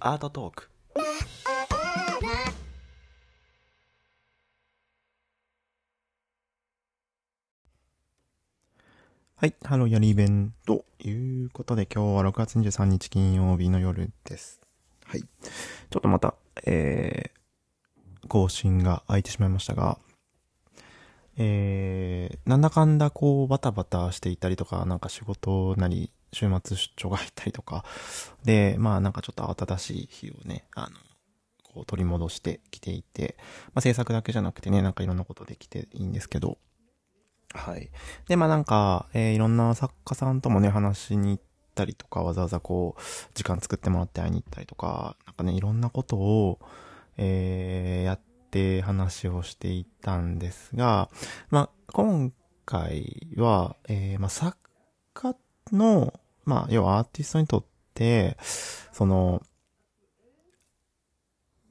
アートトークはい、 Hello everyone ということで今日は6月23日金曜日の夜です。はい。ちょっとまた、えー、更新が空いてしまいましたが、えー、なんだかんだこうバタバタしていたりとか、なんか仕事なり、週末出張が入ったりとか、で、まあなんかちょっと慌ただしい日をね、あの、こう取り戻してきていて、まあ制作だけじゃなくてね、なんかいろんなことできていいんですけど、はい。で、まあなんか、えーいろんな作家さんともね、話しに行ったりとか、わざわざこう、時間作ってもらって会いに行ったりとか、なんかね、いろんなことを、えーやって話をしていたんですが、まあ今回は、えーまあ作家の、まあ要はアーティストにとって、その、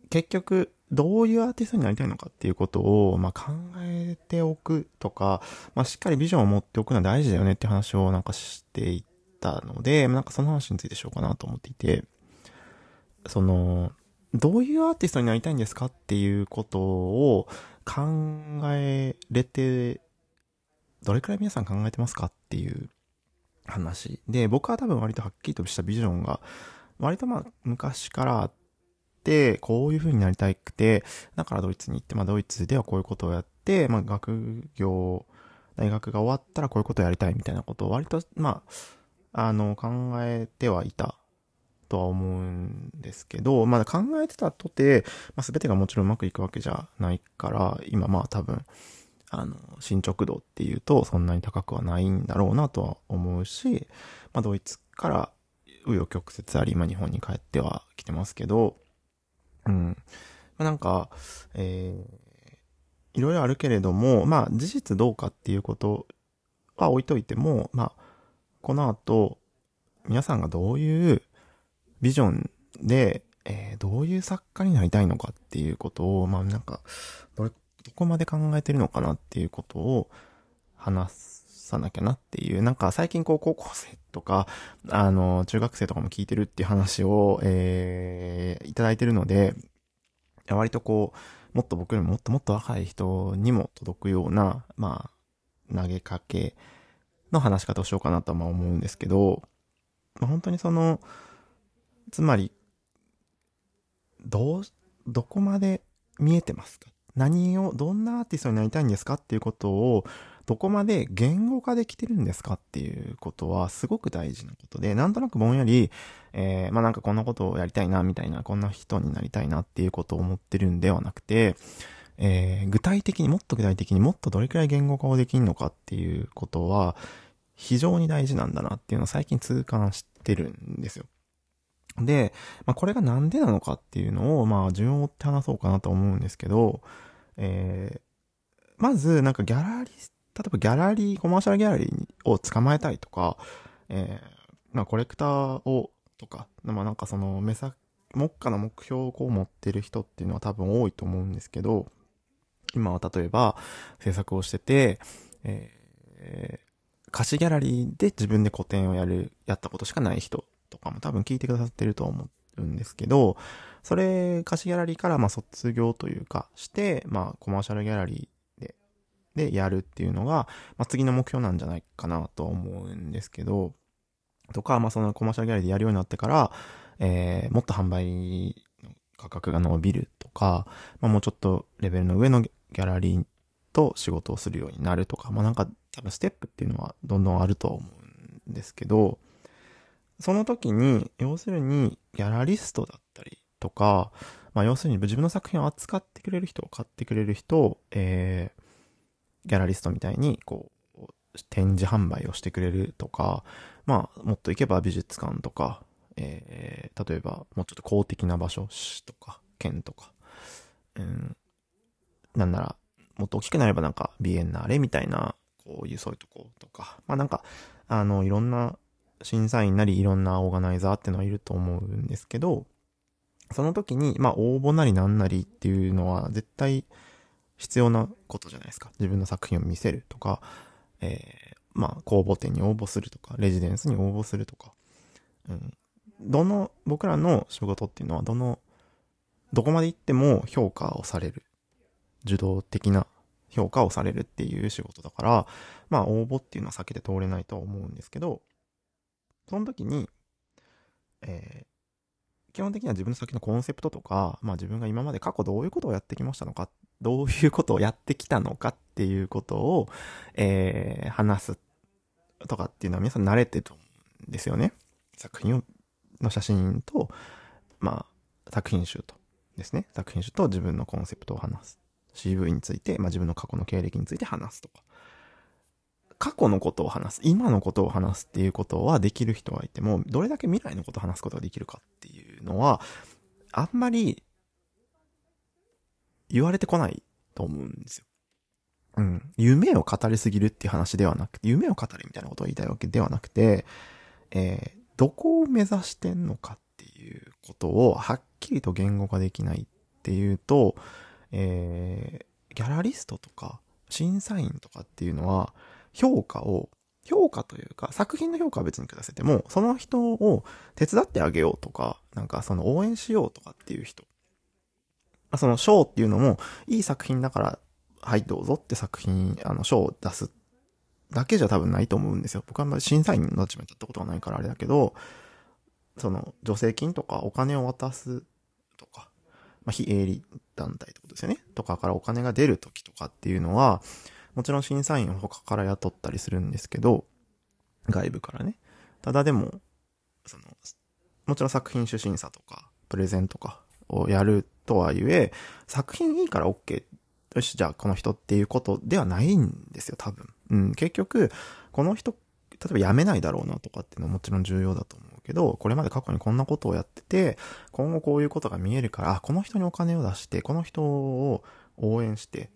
結局、どういうアーティストになりたいのかっていうことを、まあ、考えておくとか、まあ、しっかりビジョンを持っておくのは大事だよねって話をなんかしていったので、なんかその話についてしようかなと思っていて、その、どういうアーティストになりたいんですかっていうことを考えれて、どれくらい皆さん考えてますかっていう話。で、僕は多分割とはっきりとしたビジョンが、割とまあ昔からあって、こういう風になりたくて、だからドイツに行って、まあドイツではこういうことをやって、まあ学業、大学が終わったらこういうことをやりたいみたいなことを割と、まあ、あの、考えてはいたとは思うんですけど、まあ考えてたとて、まあ全てがもちろんうまくいくわけじゃないから、今まあ多分、あの、進捗度っていうとそんなに高くはないんだろうなとは思うし、まあドイツから紆余曲折あり、今日本に帰っては来てますけど、うん。まあなんか、えーいろいろあるけれども、まあ事実どうかっていうことは置いといても、まあ、この後、皆さんがどういうビジョンで、えーどういう作家になりたいのかっていうことを、まあなんか、どれ、どこまで考えてるのかなっていうことを話さなきゃなっていう、なんか最近こう高校生とか、あの、中学生とかも聞いてるっていう話を、えーいただいてるので、割とこう、もっと僕よりももっともっと若い人にも届くような、まあ、投げかけの話し方をしようかなとは思うんですけど、まあ、本当にその、つまり、どう、どこまで見えてますか？何を、どんなアーティストになりたいんですかっていうことを、どこまで言語化できてるんですかっていうことはすごく大事なことで、なんとなくぼんやり、えーまあなんかこんなことをやりたいな、みたいな、こんな人になりたいなっていうことを思ってるんではなくて、えー具体的に、もっと具体的にもっとどれくらい言語化をできるのかっていうことは、非常に大事なんだなっていうのを最近痛感してるんですよ。で、まあこれがなんでなのかっていうのを、まあ順を追って話そうかなと思うんですけど、えーまずなんかギャラリー、例えばギャラリー、コマーシャルギャラリーを捕まえたいとか、えーまあコレクターを、とか、まあなんかその目先、目下の目標をこう持ってる人っていうのは多分多いと思うんですけど、今は例えば制作をしてて、えー貸しギャラリーで自分で個展をやる、やったことしかない人とかも多分聞いてくださってると思うんですけど、それ、貸しギャラリーからまあ卒業というかして、まあコマーシャルギャラリーで、でやるっていうのが、まあ次の目標なんじゃないかなと思うんですけど、とか、まあそのコマーシャルギャラリーでやるようになってから、えーもっと販売価格が伸びるとか、まあもうちょっとレベルの上のギャラリーと仕事をするようになるとか、まあなんか多分ステップっていうのはどんどんあると思うんですけど、その時に、要するにギャラリストだったりとか、まあ要するに自分の作品を扱ってくれる人、買ってくれる人、えーギャラリストみたいに、こう、展示販売をしてくれるとか、まあ、もっといけば美術館とか、えー例えば、もうちょっと公的な場所、市とか、県とか、うん、なんなら、もっと大きくなればなんか、ビエンナーレみたいな、こういうそういうとことか、まあなんか、あの、いろんな審査員なりいろんなオーガナイザーっていうのはいると思うんですけど、その時に、まあ応募なりなんなりっていうのは絶対必要なことじゃないですか。自分の作品を見せるとか、えーまあ公募展に応募するとか、レジデンスに応募するとか、うん。どの、僕らの仕事っていうのは、どの、どこまで行っても評価をされる。受動的な評価をされるっていう仕事だから、まあ応募っていうのは避けて通れないとは思うんですけど、その時に、えー、基本的には自分の先のコンセプトとか、まあ自分が今まで過去どういうことをやってきましたのか、どういうことをやってきたのかっていうことを、えー、話すとかっていうのは皆さん慣れてると思うんですよね。作品の写真と、まあ、作品集とですね。作品集と自分のコンセプトを話す。CV について、まあ自分の過去の経歴について話すとか。過去のことを話す、今のことを話すっていうことはできる人がいても、どれだけ未来のことを話すことができるかっていうのは、あんまり言われてこないと思うんですよ。うん。夢を語りすぎるっていう話ではなくて、夢を語れみたいなことを言いたいわけではなくて、えー、どこを目指してんのかっていうことをはっきりと言語化できないっていうと、えー、ギャラリストとか審査員とかっていうのは評価を評価というか、作品の評価は別に下せても、その人を手伝ってあげようとか、なんかその応援しようとかっていう人。その賞っていうのも、いい作品だから、はいどうぞって作品、あの、賞を出すだけじゃ多分ないと思うんですよ。僕はあんまり審査員の立場に立ったことがないからあれだけど、その、助成金とかお金を渡すとか、まあ、非営利団体ってことですよね。とかからお金が出るときとかっていうのは、もちろん審査員を他から雇ったりするんですけど、外部からね。ただでも、その、もちろん作品主審査とか、プレゼンとかをやるとはいえ、作品いいから OK。よし、じゃあこの人っていうことではないんですよ、多分。うん、結局、この人、例えば辞めないだろうなとかっていうのはもちろん重要だと思うけど、これまで過去にこんなことをやってて、今後こういうことが見えるから、あ、この人にお金を出して、この人を応援して、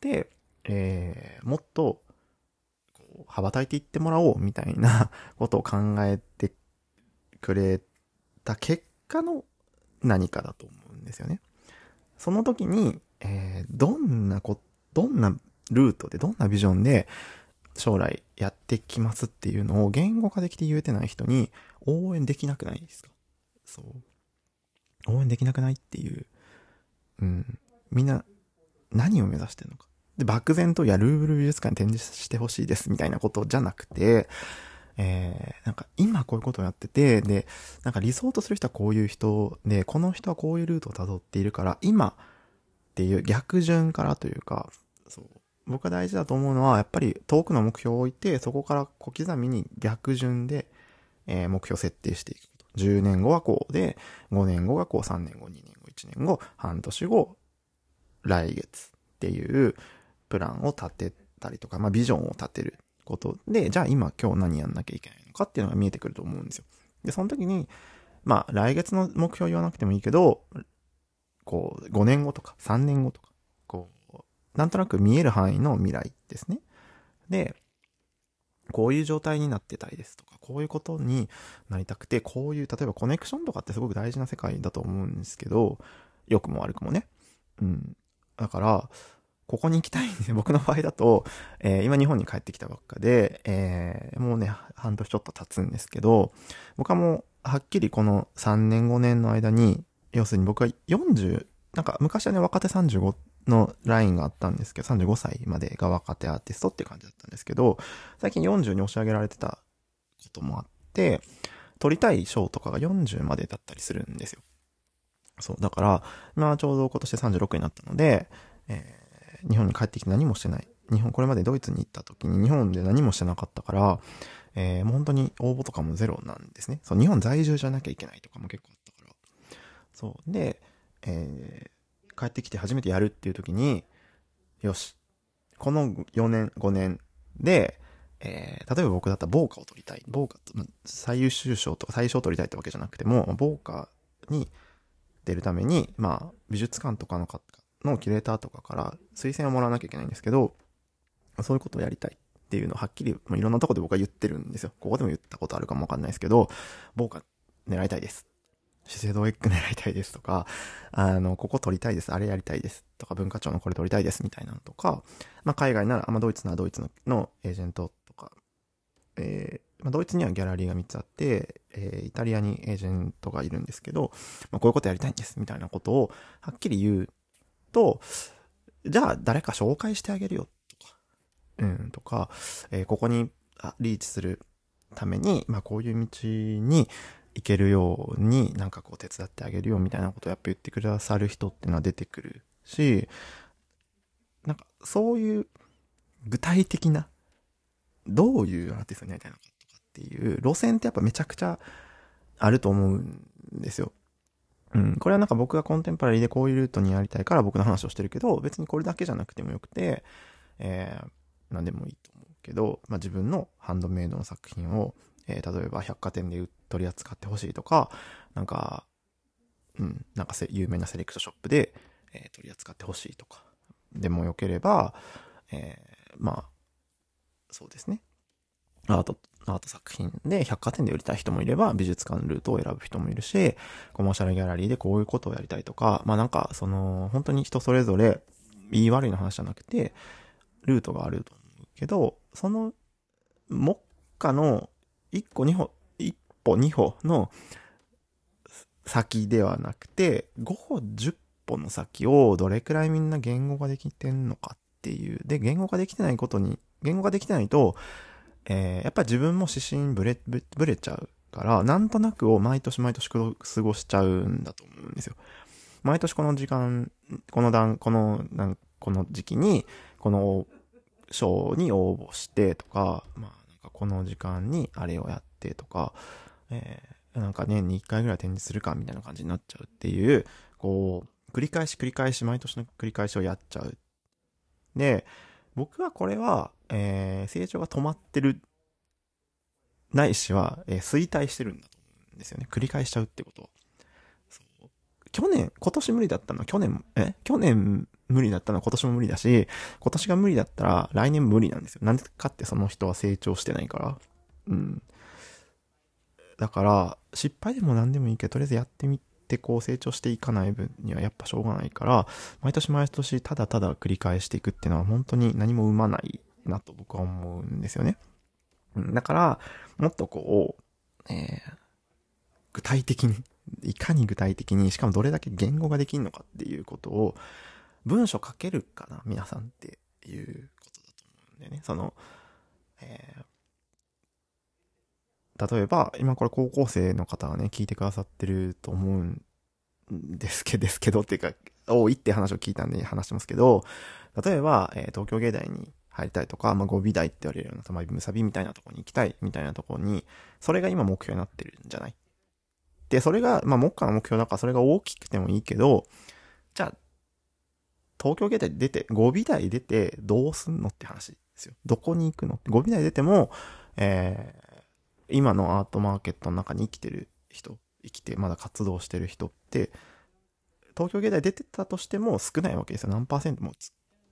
で、えー、もっと、羽ばたいていってもらおうみたいな ことを考えてくれた結果の何かだと思うんですよね。その時に、えー、どんなこ、どんなルートで、どんなビジョンで将来やってきますっていうのを言語化できて言えてない人に応援できなくないですか？そう。応援できなくないっていう。うん。みんな何を目指してるのか。で、漠然と、いや、ルーブル美術館に展示してほしいですみたいなことじゃなくて、えー、なんか今こういうことをやってて、で、なんか理想とする人はこういう人で、この人はこういうルートを辿っているから、今っていう逆順からというか、そう。僕が大事だと思うのは、やっぱり遠くの目標を置いて、そこから小刻みに逆順で、えー、目標設定していくこと。10年後はこうで、5年後がこう、3年後、2年後、1年後、半年後、来月っていうプランを立てたりとか、まあビジョンを立てることで、じゃあ今今日何やんなきゃいけないのかっていうのが見えてくると思うんですよ。で、その時に、まあ来月の目標言わなくてもいいけど、こう、5年後とか3年後とか、こう、なんとなく見える範囲の未来ですね。で、こういう状態になってたいですとか、こういうことになりたくて、こういう、例えばコネクションとかってすごく大事な世界だと思うんですけど、良くも悪くもね。うん。だから、ここに行きたいんで、僕の場合だと、えー、今日本に帰ってきたばっかで、えー、もうね、半年ちょっと経つんですけど、僕はもう、はっきりこの3年5年の間に、要するに僕は40、なんか昔はね、若手35のラインがあったんですけど、35歳までが若手アーティストって感じだったんですけど、最近40に押し上げられてたこともあって、撮りたい賞とかが40までだったりするんですよ。そう。だから、今ちょうど今年で36になったので、えー、日本に帰ってきて何もしてない。日本、これまでドイツに行った時に日本で何もしてなかったから、えー、もう本当に応募とかもゼロなんですね。そう、日本在住じゃなきゃいけないとかも結構あったから。そう。で、えー、帰ってきて初めてやるっていう時に、よし。この4年、5年で、えー、例えば僕だったら防火を取りたい。防火と、最優秀賞とか最小を取りたいってわけじゃなくても、防火に出るために、まあ、美術館とかのかのキュレーターとかから推薦をもらわなきゃいけないんですけど、そういうことをやりたいっていうのをはっきり、まあ、いろんなとこで僕は言ってるんですよ。ここでも言ったことあるかもわかんないですけど、防火狙いたいです。資生堂エッグ狙いたいですとか、あの、ここ撮りたいです、あれやりたいですとか、文化庁のこれ撮りたいですみたいなのとか、まあ、海外なら、まあ、ドイツならドイツののエージェントとか、えーまあ、ドイツにはギャラリーが3つあって、えーイタリアにエージェントがいるんですけど、まあ、こういうことやりたいんです、みたいなことをはっきり言うと、じゃあ誰か紹介してあげるよ、とか、うん、とか、えーここにリーチするために、まあ、こういう道に行けるように、なんかこう手伝ってあげるよ、みたいなことをやっぱ言ってくださる人っていうのは出てくるし、なんかそういう具体的な、どういうアーティストになりたいのかとかっていう路線ってやっぱめちゃくちゃあると思うんですよ。うん。これはなんか僕がコンテンポラリーでこういうルートにやりたいから僕の話をしてるけど、別にこれだけじゃなくてもよくて、えー、何でもいいと思うけど、まあ、自分のハンドメイドの作品を、えー例えば百貨店で取り扱ってほしいとか、なんか、うん、なんか有名なセレクトショップで、えー取り扱ってほしいとか、でもよければ、えーまあ、そうですね。アート、アート作品で百貨店で売りたい人もいれば、美術館ルートを選ぶ人もいるし、コマーシャルギャラリーでこういうことをやりたいとか、まあなんか、その、本当に人それぞれ、言い悪いの話じゃなくて、ルートがあると思うけど、その、目下の1個2歩、1歩2歩の先ではなくて、5歩10歩の先をどれくらいみんな言語ができてんのかっていう。で、言語ができてないことに、言語ができてないと、えーやっぱり自分も指針ぶれ、ぶれちゃうから、なんとなくを毎年毎年過ごしちゃうんだと思うんですよ。毎年この時間、この段、この、なんこの時期に、この賞に応募してとか、まあ、なんかこの時間にあれをやってとか、えーなんか年に1回ぐらい展示するかみたいな感じになっちゃうっていう、こう、繰り返し繰り返し毎年の繰り返しをやっちゃう。で、僕はこれは、えー成長が止まってる、ないしは、えー衰退してるんだと思うんですよね。繰り返しちゃうってこと。去年、今年無理だったのは去年、え？去年無理だったのは今年も無理だし、今年が無理だったら来年無理なんですよ。なんでかってその人は成長してないから。うん。だから、失敗でも何でもいいけど、とりあえずやってみて、こう成長していかない分にはやっぱしょうがないから、毎年毎年ただただ繰り返していくっていうのは本当に何も生まないなと僕は思うんですよね。うん、だから、もっとこう、えー具体的に、いかに具体的に、しかもどれだけ言語ができるのかっていうことを、文章書けるかな、皆さんっていうことだと思うんだよね。その、えー例えば、今これ高校生の方がね、聞いてくださってると思うんですけど、ですけどっていうか、多いって話を聞いたんで話しますけど、例えば、えー東京芸大に入りたいとか、まあ、語尾大って言われるような、たまあ、ムサビみたいなとこに行きたいみたいなとこに、それが今目標になってるんじゃない？で、それが、まあ、目下の目標だからそれが大きくてもいいけど、じゃあ、東京芸大出て、語尾大出てどうすんのって話ですよ。どこに行くの語尾大出ても、えー今のアートマーケットの中に生きてる人、生きてまだ活動してる人って、東京芸大出てたとしても少ないわけですよ。何パーセントも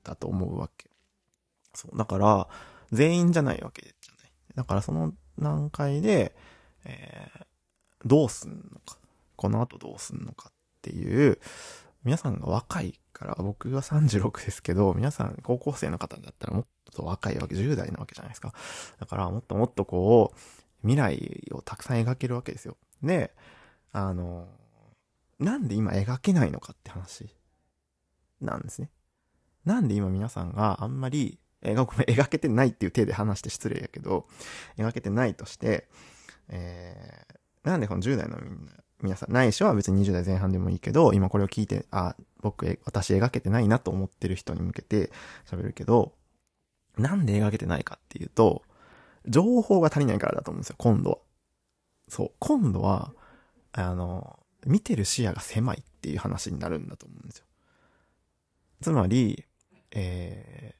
だと思うわけ。そう。だから、全員じゃないわけじゃない。だからその段階で、えーどうすんのか。この後どうすんのかっていう、皆さんが若いから、僕が36ですけど、皆さん高校生の方だったらもっと若いわけ、10代なわけじゃないですか。だからもっともっとこう、未来をたくさん描けるわけですよ。で、あの、なんで今描けないのかって話なんですね。なんで今皆さんがあんまり、えごめん描けてないっていう体で話して失礼やけど、描けてないとして、えー、なんでこの10代のみんな、皆さん、ないしは別に20代前半でもいいけど、今これを聞いて、あ、僕、私描けてないなと思ってる人に向けて喋るけど、なんで描けてないかっていうと、情報が足りないからだと思うんですよ、今度は。そう、今度は、あの、見てる視野が狭いっていう話になるんだと思うんですよ。つまり、え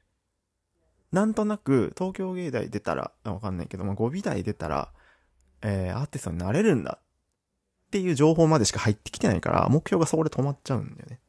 ー、なんとなく東京芸大出たら、わかんないけど、まあ、語尾大出たら、えー、アーティストになれるんだっていう情報までしか入ってきてないから、目標がそこで止まっちゃうんだよね。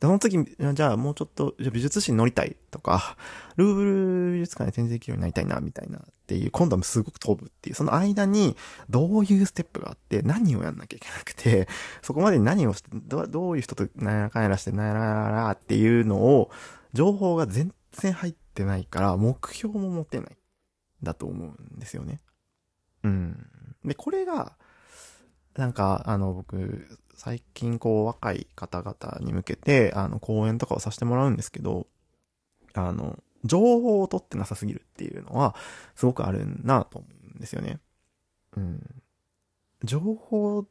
で、その時、じゃあもうちょっと、じゃ美術史に乗りたいとか、ルーブル美術館で展示できるようになりたいな、みたいなっていう、今度はすごく飛ぶっていう、その間にどういうステップがあって、何をやんなきゃいけなくて、そこまで何をして、どどういう人となんやらかんやらして、なんやららっていうのを、情報が全然入ってないから、目標も持てない。だと思うんですよね。うん。で、これが、なんか、あの、僕、最近こう、若い方々に向けて、あの、講演とかをさせてもらうんですけど、あの、情報を取ってなさすぎるっていうのは、すごくあるなと思うんですよね。うん。情報を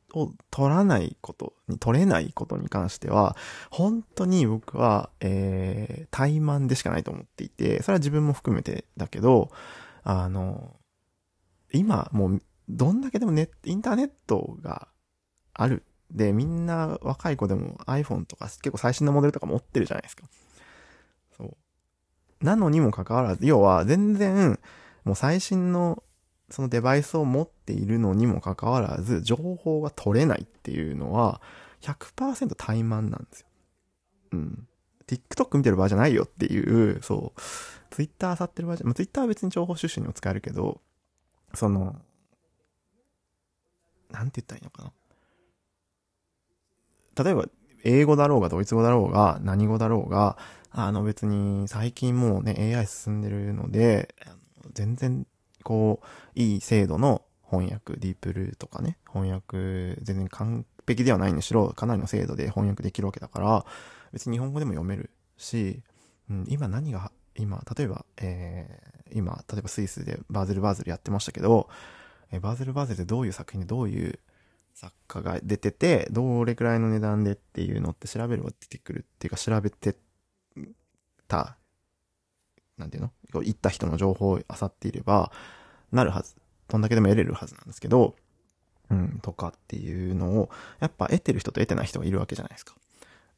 取らないことに、取れないことに関しては、本当に僕は、えー、怠慢でしかないと思っていて、それは自分も含めてだけど、あの、今、もう、どんだけでもネインターネットがある。で、みんな若い子でも iPhone とか結構最新のモデルとか持ってるじゃないですか。そう。なのにもかかわらず、要は全然、もう最新のそのデバイスを持っているのにもかかわらず、情報が取れないっていうのは、100%怠慢なんですよ。うん。TikTok 見てる場合じゃないよっていう、そう。Twitter 漁ってる場合じゃ、まあ、Twitter は別に情報収集にも使えるけど、その、なんて言ったらいいのかな。例えば、英語だろうが、ドイツ語だろうが、何語だろうが、あの別に最近もうね、AI 進んでるので、全然、こう、いい精度の翻訳、ディープルーとかね、翻訳、全然完璧ではないにしろ、かなりの精度で翻訳できるわけだから、別に日本語でも読めるし、うん、今何が、今、例えば、えー、今、例えばスイスでバーゼルバーゼルやってましたけど、えー、バーゼルバーゼルでどういう作品でどういう作家が出てて、どれくらいの値段でっていうのって調べれば出てくるっていうか調べてた、なんていうの？行った人の情報を漁っていれば、なるはず。どんだけでも得れるはずなんですけど、うん、とかっていうのを、やっぱ得てる人と得てない人がいるわけじゃないですか。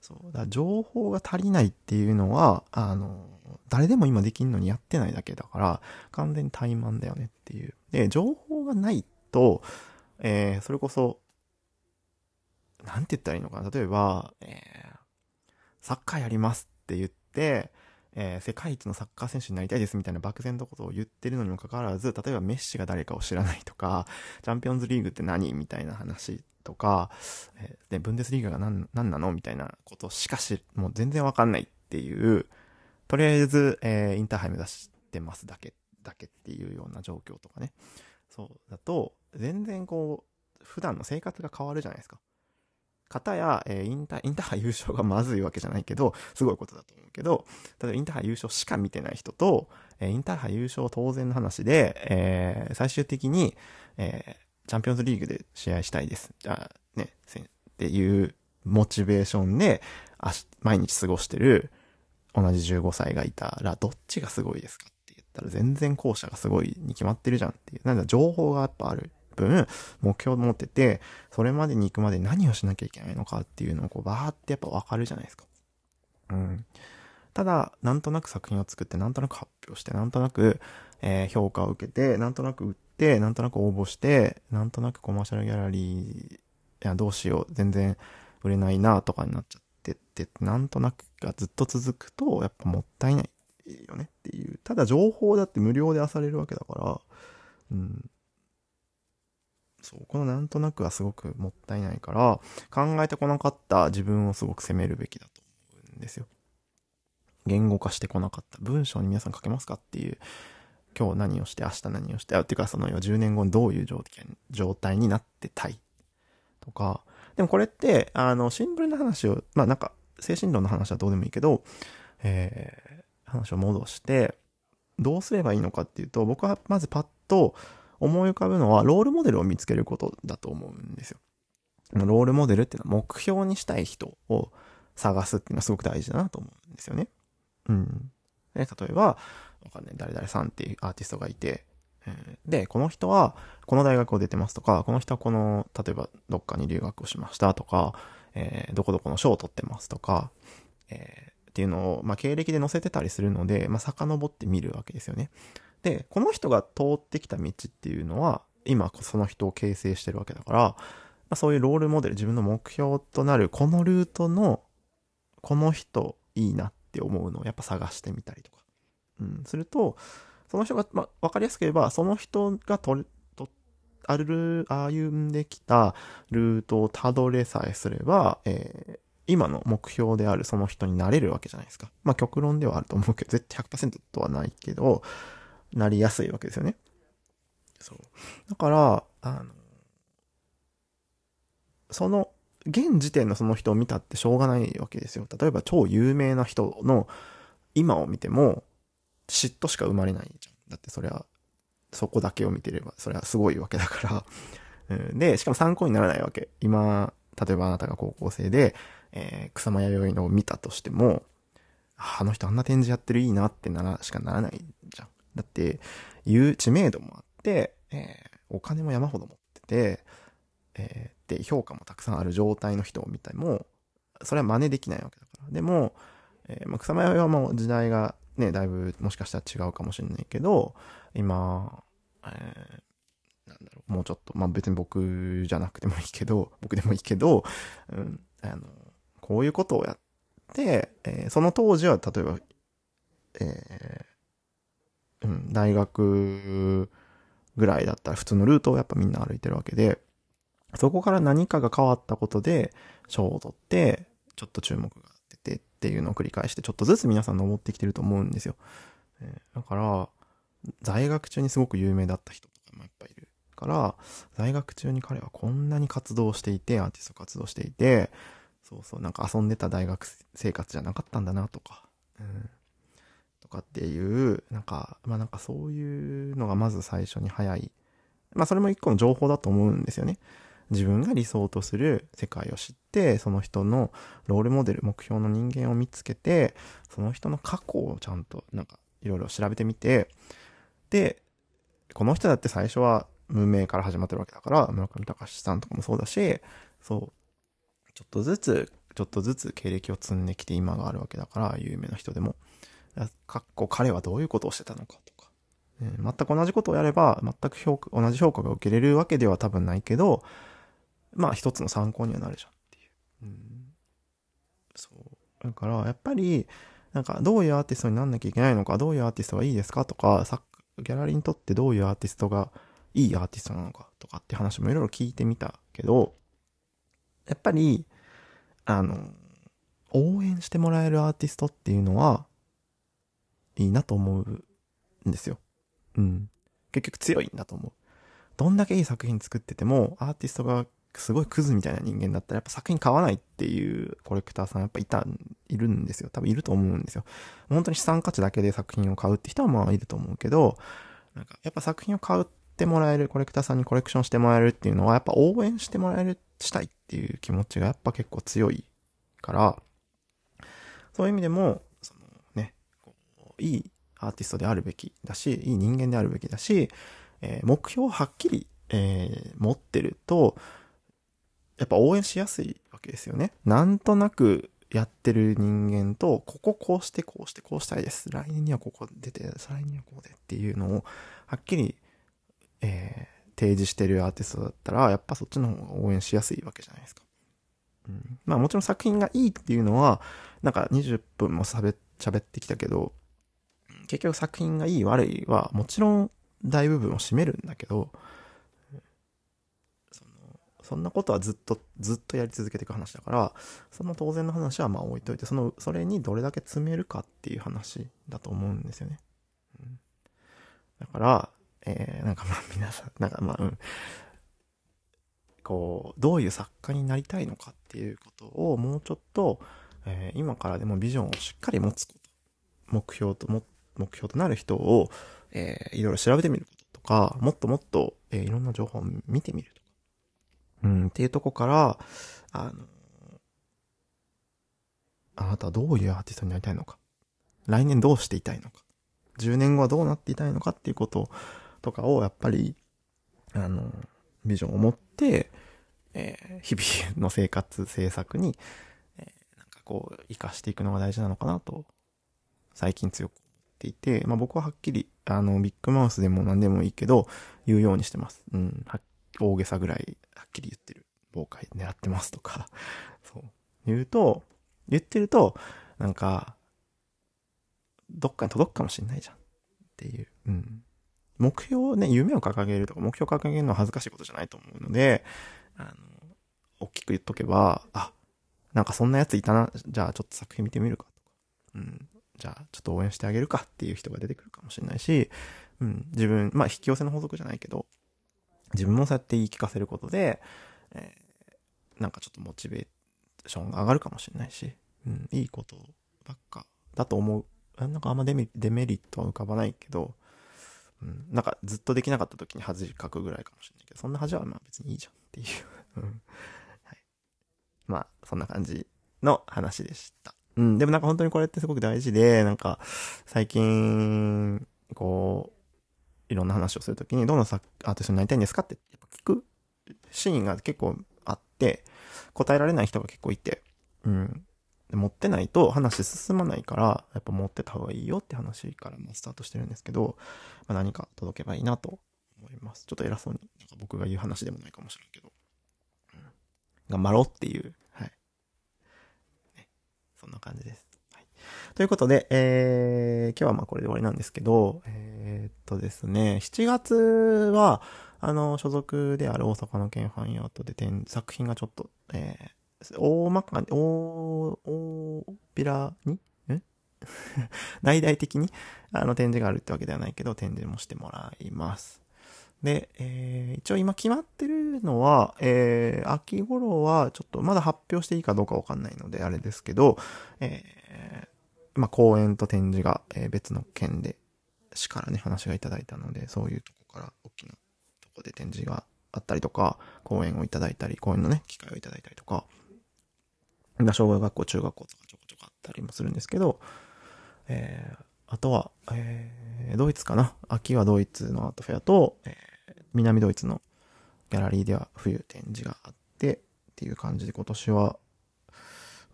そう。だ情報が足りないっていうのは、あの、誰でも今できんのにやってないだけだから、完全に怠慢だよねっていう。で、情報がないと、えー、それこそ、なんて言ったらいいのかな？例えば、えー、サッカーやりますって言って、えー、世界一のサッカー選手になりたいですみたいな漠然とことを言ってるのにもかかわらず、例えばメッシが誰かを知らないとか、チャンピオンズリーグって何みたいな話とか、えー、で、ブンデスリーガが何、何なのみたいなことしかし、もう全然わかんないっていう、とりあえず、えー、インターハイ目指してますだけ、だけっていうような状況とかね。そう、だと、全然こう、普段の生活が変わるじゃないですか。方や、えー、インター、インターハイ優勝がまずいわけじゃないけど、すごいことだと思うけど、例えばインターハイ優勝しか見てない人と、えー、インターハイ優勝当然の話で、えー、最終的に、え、チャンピオンズリーグで試合したいです。じゃあ、ね、っていうモチベーションで、あ毎日過ごしてる同じ15歳がいたら、どっちがすごいですかって言ったら、全然後者がすごいに決まってるじゃんっていう。なんだ、情報がやっぱある。分、目標を持ってて、それまでに行くまで何をしなきゃいけないのかっていうのをこうバーってやっぱわかるじゃないですか。うん。ただ、なんとなく作品を作って、なんとなく発表して、なんとなく、えー、評価を受けて、なんとなく売って、なんとなく応募して、なんとなくコマーシャルギャラリー、いや、どうしよう、全然売れないなとかになっちゃってって、なんとなくがずっと続くと、やっぱもったいないよねっていう。ただ情報だって無料で漁れるわけだから、うん。そう、このなんとなくはすごくもったいないから、考えてこなかった自分をすごく責めるべきだと思うんですよ。言語化してこなかった。文章に皆さん書けますかっていう、今日何をして、明日何をして、あ、っていうかその10年後にどういう状態状態になってたいとか、でもこれって、あの、シンプルな話を、まあなんか、精神論の話はどうでもいいけど、えー、話を戻して、どうすればいいのかっていうと、僕はまずパッと、思い浮かぶのは、ロールモデルを見つけることだと思うんですよ。ロールモデルっていうのは目標にしたい人を探すっていうのはすごく大事だなと思うんですよね。うん。例えば、わかんない、誰々さんっていうアーティストがいて、で、この人はこの大学を出てますとか、この人はこの、例えばどっかに留学をしましたとか、えー、どこどこの賞を取ってますとか、えー、っていうのを、まあ、経歴で載せてたりするので、まあ、遡って見るわけですよね。で、この人が通ってきた道っていうのは、今その人を形成してるわけだから、まあ、そういうロールモデル、自分の目標となるこのルートの、この人いいなって思うのをやっぱ探してみたりとか。うん、すると、その人が、まあ、わかりやすく言えば、その人がとる、と、ある、歩んできたルートをたどれさえすれば、えー、今の目標であるその人になれるわけじゃないですか。まあ極論ではあると思うけど、絶対100%とはないけど、なりやすいわけですよね。そう。だから、あの、その、現時点のその人を見たってしょうがないわけですよ。例えば超有名な人の今を見ても嫉妬しか生まれないじゃん。だってそれは、そこだけを見てれば、それはすごいわけだから。うんで、しかも参考にならないわけ。今、例えばあなたが高校生で、えー草間弥生のを見たとしても、ああの人あんな展示やってるいいなってなら、しかならないじゃん。だって、いう知名度もあって、えーお金も山ほど持ってて、えーで、評価もたくさんある状態の人を見ても、それは真似できないわけだから。でも、えーまあ、草間彌生はもう時代がね、だいぶもしかしたら違うかもしれないけど、今、えーなんだろう、もうちょっと、まあ別に僕じゃなくてもいいけど、僕でもいいけど、うん、あの、こういうことをやって、えーその当時は例えば、えー、大学ぐらいだったら普通のルートをやっぱみんな歩いてるわけで、そこから何かが変わったことで賞を取って、ちょっと注目が出てっていうのを繰り返して、ちょっとずつ皆さん登ってきてると思うんですよ。えーだから、在学中にすごく有名だった人とかもやっぱいいるから、在学中に彼はこんなに活動していて、アーティスト活動していて、そうそう、なんか遊んでた大学生活じゃなかったんだなとか、うん、かっていう、なんか、まあなんかそういうのがまず最初に早い。まあそれも一個の情報だと思うんですよね。自分が理想とする世界を知って、その人のロールモデル、目標の人間を見つけて、その人の過去をちゃんとなんかいろいろ調べてみて、で、この人だって最初は無名から始まってるわけだから、村上隆さんとかもそうだし、そう、ちょっとずつ、ちょっとずつ経歴を積んできて今があるわけだから、有名な人でも。かっこ彼はどういうことをしてたのかとか。ね全く同じことをやれば、全く評価、同じ評価が受けれるわけでは多分ないけど、まあ一つの参考にはなるじゃんっていう。うん、そう。だから、やっぱり、なんかどういうアーティストになんなきゃいけないのか、どういうアーティストがいいですかとか、ギャラリーにとってどういうアーティストがいいアーティストなのかとかって話もいろいろ聞いてみたけど、やっぱり、あの、応援してもらえるアーティストっていうのは、いいなと思うんですよ。うん。結局強いんだと思う。どんだけいい作品作ってても、アーティストがすごいクズみたいな人間だったら、やっぱ作品買わないっていうコレクターさんやっぱいた、いるんですよ。多分いると思うんですよ。本当に資産価値だけで作品を買うって人はまあいると思うけど、なんかやっぱ作品を買うってもらえる、コレクターさんにコレクションしてもらえるっていうのは、やっぱ応援してもらえる、したいっていう気持ちがやっぱ結構強いから、そういう意味でも、いいアーティストであるべきだし、いい人間であるべきだし、えー目標をはっきり、えー持ってると、やっぱ応援しやすいわけですよね。なんとなくやってる人間と、こここうしてこうしてこうしたいです。来年にはここ出て、再来年にはこうでっていうのを、はっきり、えー提示してるアーティストだったら、やっぱそっちの方が応援しやすいわけじゃないですか。うん、まあもちろん作品がいいっていうのは、なんか20分も喋ってきたけど、結局作品がいい悪いはもちろん大部分を占めるんだけど、そのそんなことはずっと、ずっとやり続けていく話だから、その当然の話はまあ置いといて、その、それにどれだけ詰めるかっていう話だと思うんですよね。うんだから、えー、なんかまあ 皆さん、なんかまあ、うん。こう、どういう作家になりたいのかっていうことをもうちょっと、えー今からでもビジョンをしっかり持つこと、目標とも、目標となる人を、えーいろいろ調べてみるとか、もっともっと、えーいろんな情報を見てみるとか、うん、っていうとこから、あの、あなたはどういうアーティストになりたいのか、来年どうしていたいのか、10年後はどうなっていたいのかっていうこととかを、やっぱり、あの、ビジョンを持って、えー日々の生活、制作に、えーなんかこう、活かしていくのが大事なのかなと、最近強くていて、まあ僕ははっきり、あの、ビッグマウスでも何でもいいけど、言うようにしてます。うん、大げさぐらい、はっきり言ってる。妨害狙ってますとか、そう。言うと、言ってると、なんか、どっかに届くかもしれないじゃん。っていう。うん。目標をね、夢を掲げるとか、目標を掲げるのは恥ずかしいことじゃないと思うので、あの、大きく言っとけば、あ、なんかそんなやついたな、じゃあちょっと作品見てみるかとか、うん、じゃあちょっと応援してあげるかっていう人が出てくるかもしれないし、うん、自分、まあ引き寄せの法則じゃないけど、自分もそうやって言い聞かせることで、えー、なんかちょっとモチベーションが上がるかもしれないし、うん、いいことばっかだと思う。なんかあんまデメデメリットは浮かばないけど、うん、なんかずっとできなかった時に恥かくぐらいかもしれないけど、そんな恥はまあ別にいいじゃんっていうはい。まあ、そんな感じの話でした。うん、でもなんか本当にこれってすごく大事で、なんか最近、こう、いろんな話をするときに、どんなアーティストになりたいんですかって聞くシーンが結構あって、答えられない人が結構いて、うん。で持ってないと話進まないから、やっぱ持ってた方がいいよって話からもスタートしてるんですけど、まあ、何か届けばいいなと思います。ちょっと偉そうに、なんか僕が言う話でもないかもしれんけど、うん、頑張ろうっていう、そんな感じです。はい、ということで、えー、今日はまあこれで終わりなんですけど、えー、っとですね、7月は、あの、所属である大阪の県ファンヤートで作品がちょっと、えー、大まかに、大、大ピラに？ん大 々的にあの展示があるってわけではないけど、展示もしてもらいます。で、えー、一応今決まってるのは、えー、秋頃はちょっとまだ発表していいかどうかわかんないのであれですけど、えー、まあ、公演と展示が、え、別の県で、市からね、話がいただいたので、そういうとこから大きなとこで展示があったりとか、講演をいただいたり、講演のね、機会をいただいたりとか、小学校、中学校とかちょこちょこあったりもするんですけど、えー、あとは、えー、ドイツかな。秋はドイツのアートフェアと、えー、南ドイツのギャラリーでは冬展示があってっていう感じで今年は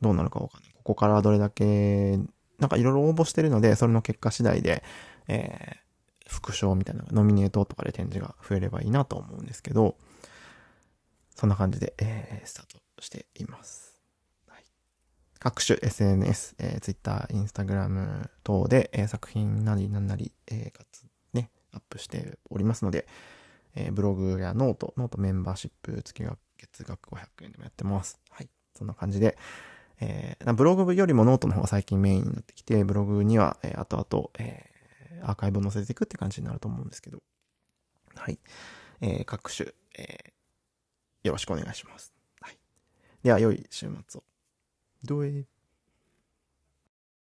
どうなるかわかんない。ここからどれだけ、なんかいろいろ応募してるので、それの結果次第で、えー、副賞みたいな、ノミネートとかで展示が増えればいいなと思うんですけど、そんな感じで、えー、スタートしています。各種 SNS、えー、Twitter、Instagram 等で、えー、作品なりなんなり、えー、ね、アップしておりますので、えー、ブログや note、note メンバーシップ月額、月額500円でもやってます。はい。そんな感じで、えー、ブログよりもノートの方が最近メインになってきて、ブログには、えー、後々、えー、アーカイブを載せていくって感じになると思うんですけど、はい。えー、各種、えー、よろしくお願いします。はい。では、良い週末を。Do it.